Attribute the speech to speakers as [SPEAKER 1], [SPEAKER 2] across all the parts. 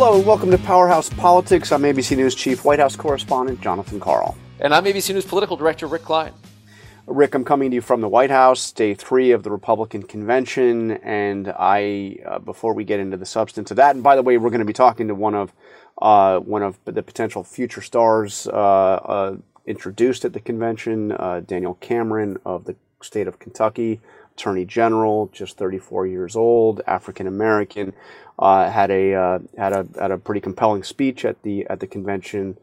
[SPEAKER 1] Hello and welcome to Powerhouse Politics. I'm ABC News Chief White House Correspondent Jonathan Karl.
[SPEAKER 2] And I'm ABC News Political Director Rick Klein.
[SPEAKER 1] Rick, I'm coming to you from the White House, day three of the Republican convention. And I, uh, before we get into the substance of that, and by the way, we're going to be talking to one of uh, one of the potential future stars uh, uh introduced at the convention, uh, Daniel Cameron of the state of Kentucky, Attorney General, just 34 years old, African American, uh, had a had a had a pretty compelling speech at the at the convention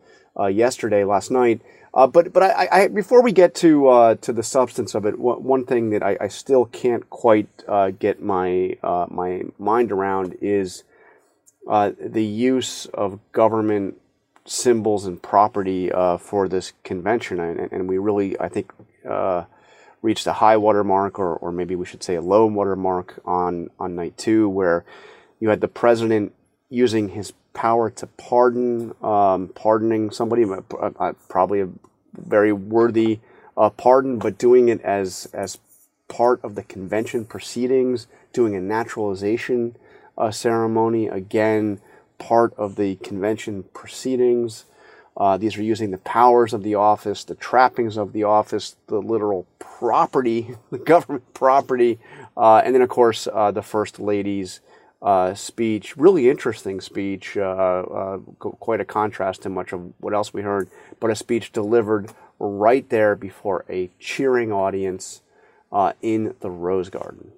[SPEAKER 1] yesterday, last night. Uh, but but I, I, before we get to uh, to the substance of it, one, thing that I, I, still can't quite uh, get my uh, my mind around is uh, the use of government symbols and property uh, for this convention, and, and, we really I think reached a high water mark, or or maybe we should say a low water mark on on night two, where you had the president using his power to pardon, um, pardoning somebody, probably a very worthy uh, pardon, but doing it as as part of the convention proceedings, doing a naturalization uh, ceremony, again, part of the convention proceedings. Uh, these are using the powers of the office, the trappings of the office, the literal property, the government property, uh, and then, of course, uh, the First Lady's uh, speech. Really interesting speech, uh, quite a contrast to much of what else we heard, but a speech delivered right there before a cheering audience uh, in the Rose Garden.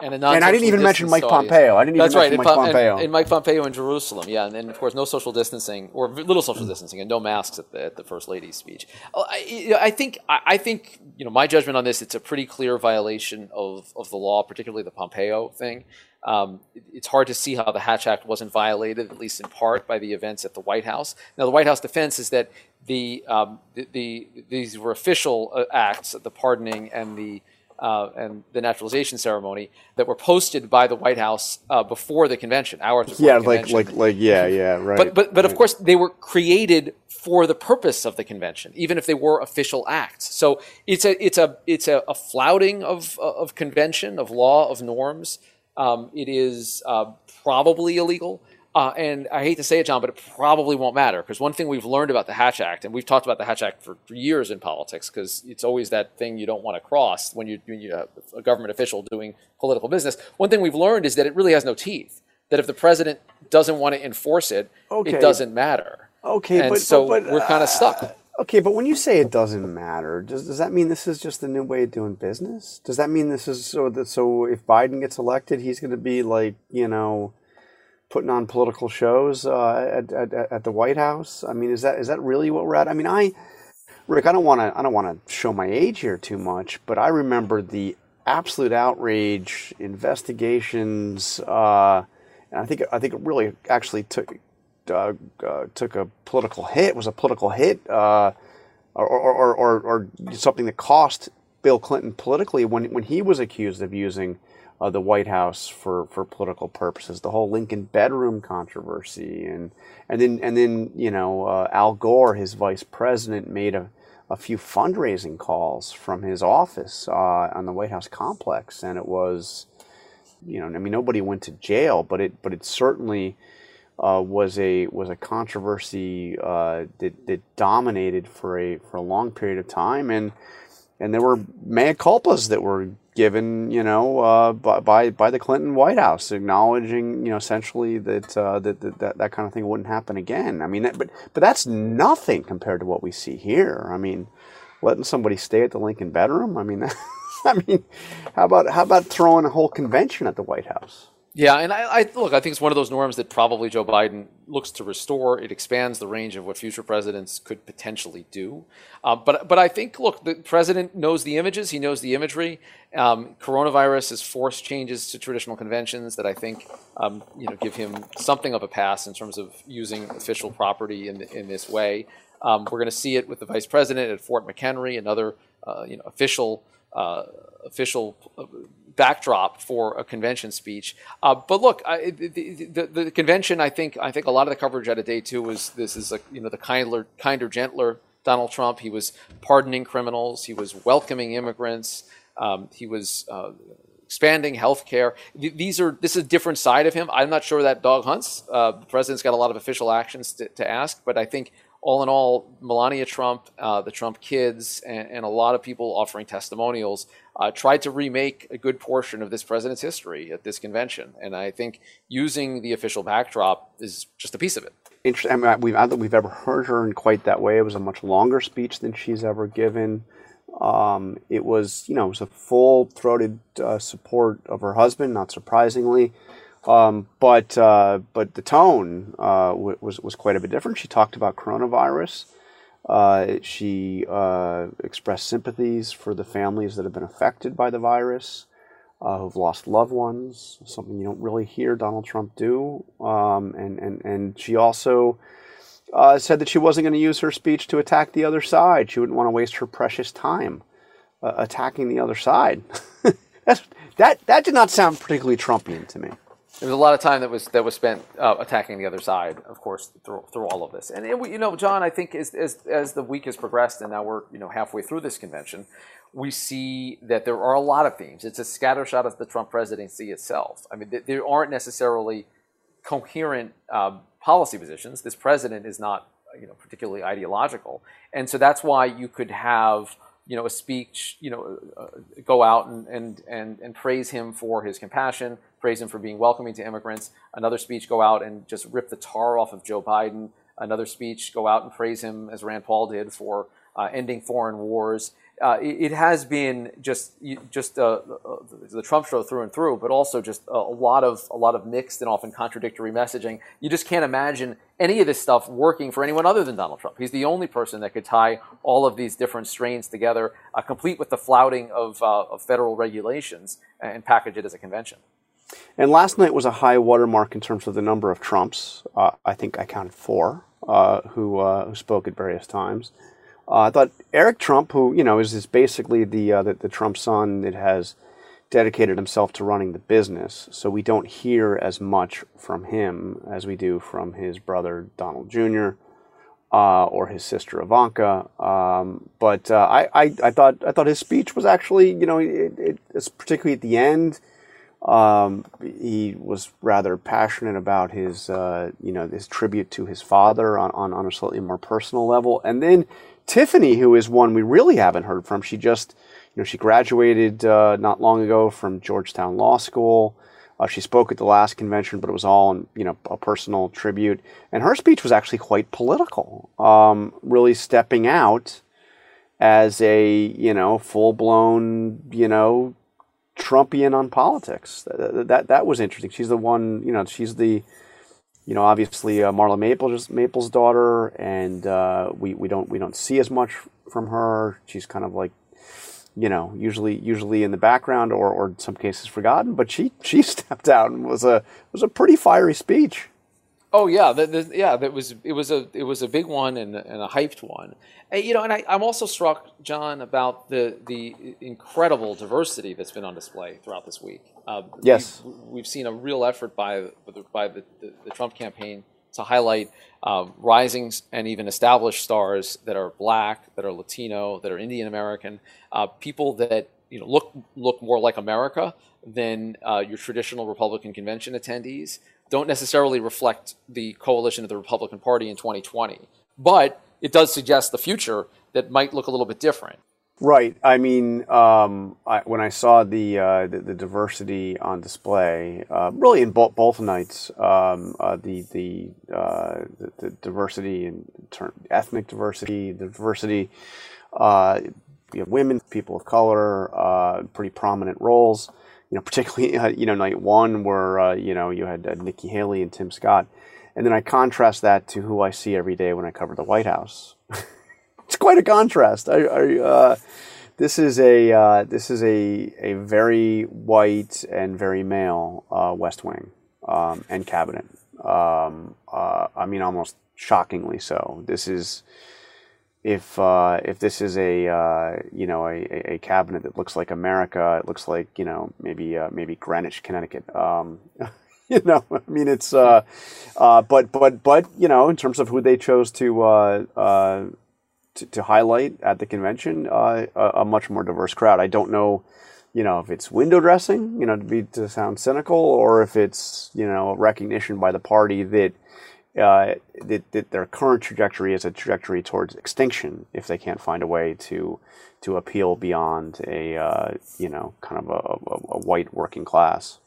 [SPEAKER 2] And,
[SPEAKER 1] and I didn't even mention Mike audience. Pompeo. I didn't
[SPEAKER 2] That's
[SPEAKER 1] even
[SPEAKER 2] right,
[SPEAKER 1] mention Mike Pompeo.
[SPEAKER 2] And, and, Mike Pompeo in Jerusalem, yeah, and then of course no social distancing or little social distancing and no masks at the, at the First Lady's speech. Oh, I, I think I think you know my judgment on this. It's a pretty clear violation of, of the law, particularly the Pompeo thing. Um, it's hard to see how the Hatch Act wasn't violated, at least in part, by the events at the White House. Now, the White House defense is that the, um, the, the, these were official uh, acts, the pardoning and the uh, and the naturalization ceremony that were posted by the White House uh, before the convention, hours before.
[SPEAKER 1] Yeah,
[SPEAKER 2] like
[SPEAKER 1] like like yeah, yeah, right.
[SPEAKER 2] But but but
[SPEAKER 1] right.
[SPEAKER 2] of course they were created for the purpose of the convention, even if they were official acts. So it's a it's a it's a, a flouting of of convention, of law, of norms. Um, it is uh, probably illegal. Uh, and I hate to say it, John, but it probably won't matter because one thing we've learned about the Hatch Act, and we've talked about the Hatch Act for, for years in politics, because it's always that thing you don't want to cross when you're, when you're a government official doing political business. One thing we've learned is that it really has no teeth. That if the president doesn't want to enforce it, okay. it doesn't matter.
[SPEAKER 1] Okay,
[SPEAKER 2] and
[SPEAKER 1] but,
[SPEAKER 2] so
[SPEAKER 1] but, but,
[SPEAKER 2] we're kind of stuck.
[SPEAKER 1] Uh, okay, but when you say it doesn't matter, does, does that mean this is just a new way of doing business? Does that mean this is so that so if Biden gets elected, he's going to be like you know putting on political shows uh, at, at, at the White House? I mean, is that is that really what we're at? I mean, I, Rick, I don't want to I don't want to show my age here too much, but I remember the absolute outrage, investigations, uh, and I think I think it really actually took uh, uh took a political hit. Was a political hit, uh, or, or, or, or something that cost Bill Clinton politically when when he was accused of using uh, the White House for, for political purposes. The whole Lincoln bedroom controversy, and and then and then you know uh, Al Gore, his vice president, made a, a few fundraising calls from his office uh, on the White House complex, and it was, you know, I mean nobody went to jail, but it but it certainly. Uh, was a was a controversy uh, that, that dominated for a for a long period of time, and and there were mea culpas that were given, you know, uh, by by the Clinton White House, acknowledging, you know, essentially that, uh, that, that that kind of thing wouldn't happen again. I mean, but but that's nothing compared to what we see here. I mean, letting somebody stay at the Lincoln bedroom. I mean, I mean, how about how about throwing a whole convention at the White House?
[SPEAKER 2] Yeah, and I, I, look. I think it's one of those norms that probably Joe Biden looks to restore. It expands the range of what future presidents could potentially do. Uh, but but I think look, the president knows the images. He knows the imagery. Um, coronavirus has forced changes to traditional conventions that I think um, you know give him something of a pass in terms of using official property in in this way. Um, we're going to see it with the vice president at Fort McHenry, another uh, you know official uh, official uh, backdrop for a convention speech. Uh, but look, I, the, the, the, convention, I think, I think a lot of the coverage out of day two was this is like you know the kinder, kinder, gentler Donald Trump. He was pardoning criminals. He was welcoming immigrants. Um, he was uh, expanding health care. these are this is a different side of him. I'm not sure that dog hunts. Uh, the president's got a lot of official actions to, to ask, but I think all in all, Melania Trump, uh, the Trump kids, and, and, a lot of people offering testimonials uh, tried to remake a good portion of this president's history at this convention. And I think using the official backdrop is just a piece of it.
[SPEAKER 1] Interesting. I mean, we've, I don't think we've ever heard her in quite that way. It was a much longer speech than she's ever given. Um, it was, you know, it was a full-throated uh, support of her husband, not surprisingly. Um, but uh, but the tone uh, was was quite a bit different. She talked about coronavirus. Uh, she uh, expressed sympathies for the families that have been affected by the virus, uh, who've lost loved ones. Something you don't really hear Donald Trump do. Um, and and and she also. Uh, said that she wasn't going to use her speech to attack the other side. She wouldn't want to waste her precious time attacking the other side. that that did not sound particularly Trumpian to me
[SPEAKER 2] there was a lot of time that was that was spent uh, attacking the other side, of course, through, through all of this. And it, you know, John, I think as, as as the week has progressed, and now we're you know halfway through this convention, we see that there are a lot of themes. It's a scattershot of the Trump presidency itself. I mean, there aren't necessarily coherent um, policy positions. This president is not you know particularly ideological, and so that's why you could have you know, a speech, you know, uh, go out and, and, and, and praise him for his compassion, praise him for being welcoming to immigrants. Another speech, go out and just rip the tar off of Joe Biden. Another speech, go out and praise him, as Rand Paul did, for uh, ending foreign wars uh, it, it, has been just just uh, the Trump show through and through, but also just a, lot of a lot of mixed and often contradictory messaging. You just can't imagine any of this stuff working for anyone other than Donald Trump. He's the only person that could tie all of these different strains together, uh, complete with the flouting of, uh, of federal regulations, and package it as a convention.
[SPEAKER 1] And last night was a high watermark in terms of the number of Trumps. Uh, I think I counted four uh, who who spoke at various times. Uh, I thought Eric Trump, who you know is, is basically the, uh, the, the Trump son that has dedicated himself to running the business, so we don't hear as much from him as we do from his brother Donald Jr. Uh, or his sister Ivanka. Um, but uh, I, I, I, thought I thought his speech was actually you know it, it, it's particularly at the end. Um, he was rather passionate about his, uh, you know, his tribute to his father on, on, on a slightly more personal level. And then Tiffany, who is one we really haven't heard from, she just, you know, she graduated uh, not long ago from Georgetown Law School. Uh, she spoke at the last convention, but it was all, in, you know, a personal tribute. And her speech was actually quite political, um, really stepping out as a, you know, full blown, you know, Trumpian on politics. That, that that was interesting. She's the one, you know, she's the you know, obviously uh, Marla Maples, Maples' daughter, and uh, we, we don't we don't see as much from her. She's kind of like, you know, usually usually in the background or, or in some cases forgotten. But she she stepped out and was a was a pretty fiery speech.
[SPEAKER 2] Oh yeah, the, the, yeah. That was it was a it was a big one and, and a hyped one. And, you know, and I, am also struck, John, about the the incredible diversity that's been on display throughout this week.
[SPEAKER 1] Uh, yes,
[SPEAKER 2] we've, we've, seen a real effort by by the, the, the Trump campaign to highlight uh, rising and even established stars that are black, that are Latino, that are Indian American, uh, people that you know look look more like America than uh, your traditional Republican convention attendees don't necessarily reflect the coalition of the Republican Party in 2020. But it does suggest the future that might look a little bit different.
[SPEAKER 1] Right. I mean, um, I, when I saw the, uh, the, the diversity on display, uh, really in both both nights, um, uh, the the, uh, the, the diversity in term, ethnic diversity, the diversity, we have women, people of color, uh, pretty prominent roles you know, particularly uh, you know night one where uh, you know you had uh, Nikki Haley and Tim Scott, and then I contrast that to who I see every day when I cover the White House. it's quite a contrast. I, I uh, this is a uh, this is a a very white and very male West Wing um, and cabinet. Um, I mean, almost shockingly so. This is if uh, if this is a uh, you know a, a, cabinet that looks like America, it looks like you know maybe uh, maybe Greenwich, Connecticut. Um, you know, I mean it's uh, uh, but but but you know in terms of who they chose to uh, to, to, highlight at the convention, a, a, much more diverse crowd. I don't know. you know, if it's window dressing, you know, to be to sound cynical, or if it's you know recognition by the party that uh, that, that their current trajectory is a trajectory towards extinction if they can't find a way to to appeal beyond a uh, you know kind of a, a, a white working class.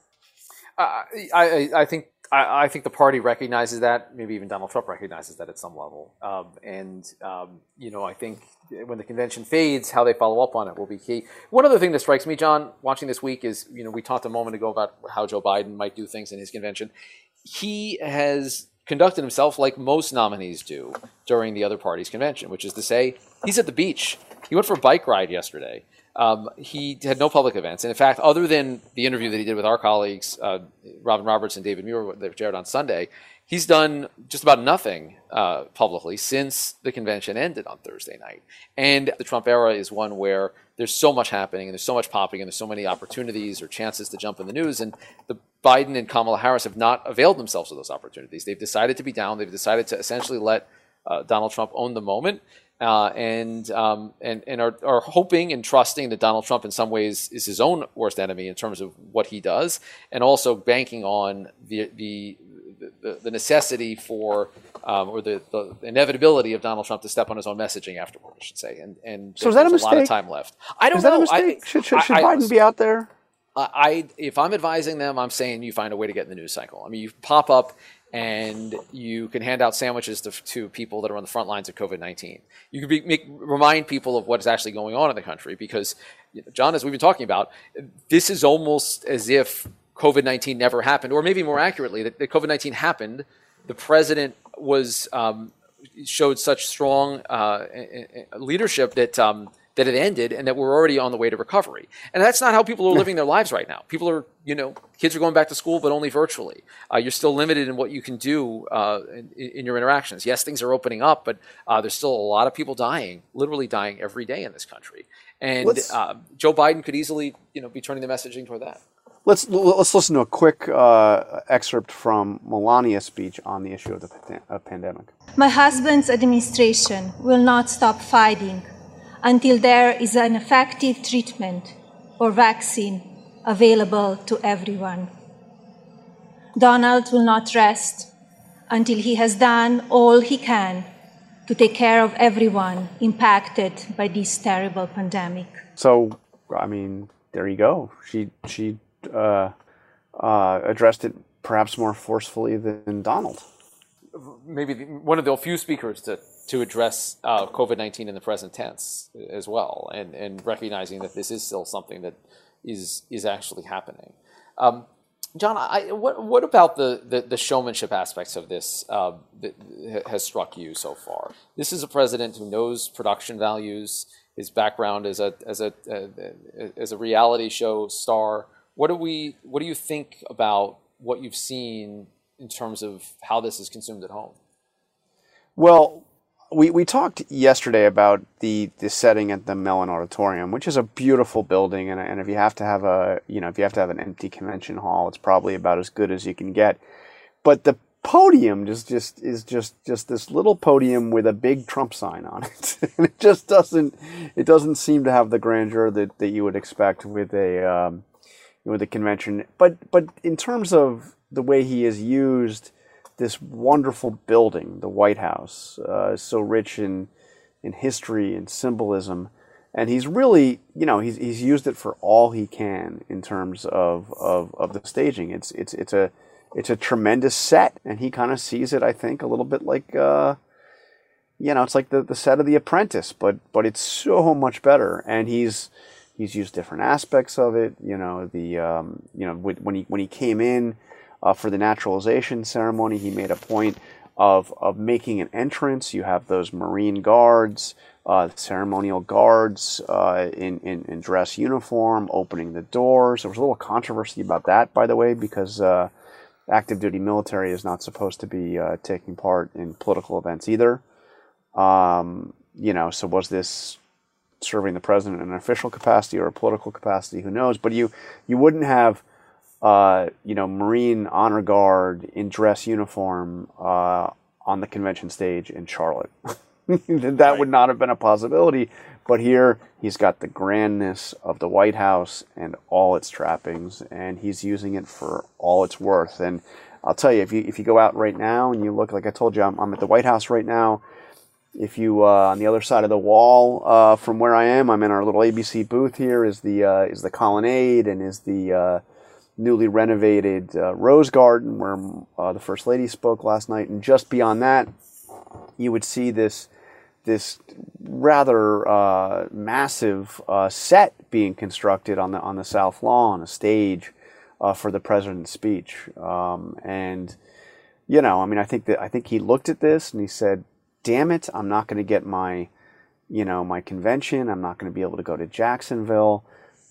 [SPEAKER 2] Uh, I, I think I, I, think the party recognizes that. Maybe even Donald Trump recognizes that at some level. Um, and um, you know, I think when the convention fades, how they follow up on it will be key. One other thing that strikes me, John, watching this week is you know we talked a moment ago about how Joe Biden might do things in his convention. He has conducted himself like most nominees do during the other party's convention, which is to say, he's at the beach. He went for a bike ride yesterday. Um, he had no public events. And in fact, other than the interview that he did with our colleagues, uh, Robin Roberts and David Muir, that aired on Sunday, he's done just about nothing uh, publicly since the convention ended on Thursday night. And the Trump era is one where there's so much happening and there's so much popping and there's so many opportunities or chances to jump in the news. And the Biden and Kamala Harris have not availed themselves of those opportunities. They've decided to be down. They've decided to essentially let uh, Donald Trump own the moment. Uh, and um, and and are, are hoping and trusting that Donald Trump in some ways is his own worst enemy in terms of what he does, and also banking on the the the, the necessity for um, or the, the inevitability of Donald Trump to step on his own messaging afterward, I should say. And and
[SPEAKER 1] so is that a mistake?
[SPEAKER 2] A lot of time left. I don't
[SPEAKER 1] is
[SPEAKER 2] know.
[SPEAKER 1] That a mistake? I, should should, should I, Biden I, be out there?
[SPEAKER 2] I if I'm advising them, I'm saying you find a way to get in the news cycle. I mean, you pop up and you can hand out sandwiches to, to people that are on the front lines of COVID 19. You can be, make, remind people of what is actually going on in the country because, you know, John, as we've been talking about, this is almost as if COVID 19 never happened, or maybe more accurately, that, that COVID 19 happened. The president was um, showed such strong uh, leadership that um, that it ended and that we're already on the way to recovery. And that's not how people are living their lives right now. People are, you know, kids are going back to school, but only virtually. Uh, you're still limited in what you can do uh, in, in, your interactions. Yes, things are opening up, but uh, there's still a lot of people dying, literally dying every day in this country. And uh, Joe Biden could easily, you know, be turning the messaging toward that.
[SPEAKER 1] Let's let's listen to a quick uh, excerpt from Melania's speech on the issue of the pandemic.
[SPEAKER 3] My husband's administration will not stop fighting until there is an effective treatment or vaccine available to everyone. Donald will not rest until he has done all he can to take care of everyone impacted by this terrible pandemic.
[SPEAKER 1] So, I mean, there you go. She she uh, uh, addressed it perhaps more forcefully than Donald.
[SPEAKER 2] Maybe one of the few speakers to to address uh, COVID 19 in the present tense as well, and, and recognizing that this is still something that is, is actually happening. Um, John, I, what, what about the, the, the showmanship aspects of this uh, that has struck you so far? This is a president who knows production values, his background as a, as a, uh, as a reality show star. What do, we, what do you think about what you've seen in terms of how this is consumed at home?
[SPEAKER 1] Well, we, we talked yesterday about the, the setting at the Mellon Auditorium, which is a beautiful building, and, and if you have to have a you know if you have to have an empty convention hall, it's probably about as good as you can get. But the podium just just is just just this little podium with a big Trump sign on it, and it just doesn't it doesn't seem to have the grandeur that, that you would expect with a um, with a convention. But but in terms of the way he has used this wonderful building, the White House, uh, so rich in in history and symbolism, and he's really, you know, he's he's used it for all he can in terms of of, of the staging. It's it's it's a it's a tremendous set, and he kind of sees it, I think, a little bit like. Uh, you know, it's like the, the set of The Apprentice, but but it's so much better. And he's he's used different aspects of it. You know, the um, you know when he when he came in, uh, for the naturalization ceremony, he made a point of, of making an entrance. You have those Marine guards, uh, ceremonial guards uh, in, in, in, dress uniform opening the doors. There was a little controversy about that, by the way, because uh, active duty military is not supposed to be uh, taking part in political events either. Um, you know, so was this serving the president in an official capacity or a political capacity? Who knows? But you you wouldn't have uh, you know, Marine honor guard in dress uniform uh, on the convention stage in Charlotte. that right. would not have been a possibility. But here he's got the grandness of the White House and all its trappings, and he's using it for all it's worth. And I'll tell you, if you if you go out right now and you look, like I told you, I'm, I'm at the White House right now. If you uh, on the other side of the wall uh, from where I am, I'm in our little ABC booth. Here is the uh, is the colonnade and is the uh, newly renovated uh, Rose Garden where uh, the First Lady spoke last night, and just beyond that, you would see this this rather massive set being constructed on the on the South Lawn, a stage for the president's speech. Um, and you know, I mean, I think that I think he looked at this and he said, "Damn it, I'm not going to get my, you know, my convention. I'm not going to be able to go to Jacksonville."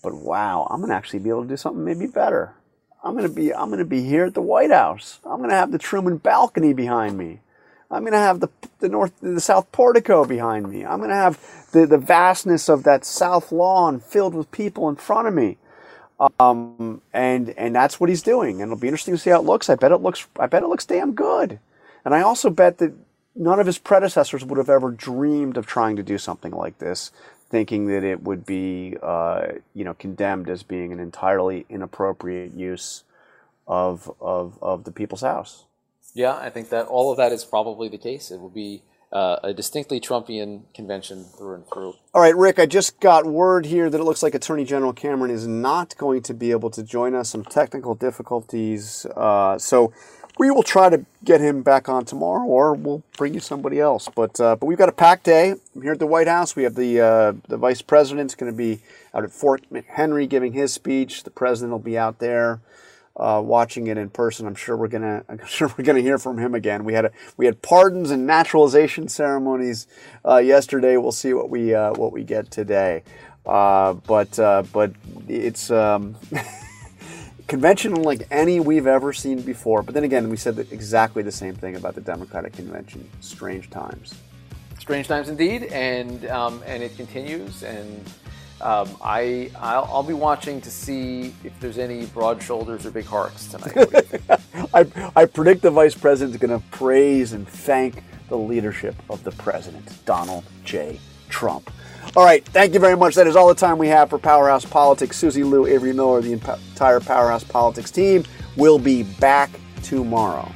[SPEAKER 1] But wow, I'm going to actually be able to do something maybe better. I'm going to be I'm going to be here at the White House. I'm going to have the Truman balcony behind me. I'm going to have the, the north, the south portico behind me. I'm going to have the, the vastness of that south lawn filled with people in front of me. Um, and, and that's what he's doing. And it'll be interesting to see how it looks. I bet it looks, I bet it looks damn good. And I also bet that none of his predecessors would have ever dreamed of trying to do something like this, thinking that it would be, uh, you know, condemned as being an entirely inappropriate use of, of, of the people's house.
[SPEAKER 2] Yeah, I think that all of that is probably the case. It will be uh, a distinctly Trumpian convention through and through.
[SPEAKER 1] All right, Rick, I just got word here that it looks like Attorney General Cameron is not going to be able to join us. Some technical difficulties. Uh, so we will try to get him back on tomorrow, or we'll bring you somebody else. But uh, but we've got a packed day here at the White House. We have the uh, the Vice President's going to be out at Fort McHenry giving his speech. The President will be out there uh, watching it in person. I'm sure we're gonna I'm sure we're gonna hear from him again. We had a, we had pardons and naturalization ceremonies uh, yesterday. We'll see what we uh, what we get today. Uh, but but it's um, convention like any we've ever seen before. But then again, we said exactly the same thing about the Democratic convention. Strange times.
[SPEAKER 2] Strange times indeed, and um, and it continues and. Um, I I'll, I'll, be watching to see if there's any broad shoulders or big hearts tonight.
[SPEAKER 1] I, I predict the vice president is going to praise and thank the leadership of the president, Donald J. Trump. All right, thank you very much. That is all the time we have for Powerhouse Politics. Susie Liu, Avery Miller, the entire Powerhouse Politics team will be back tomorrow.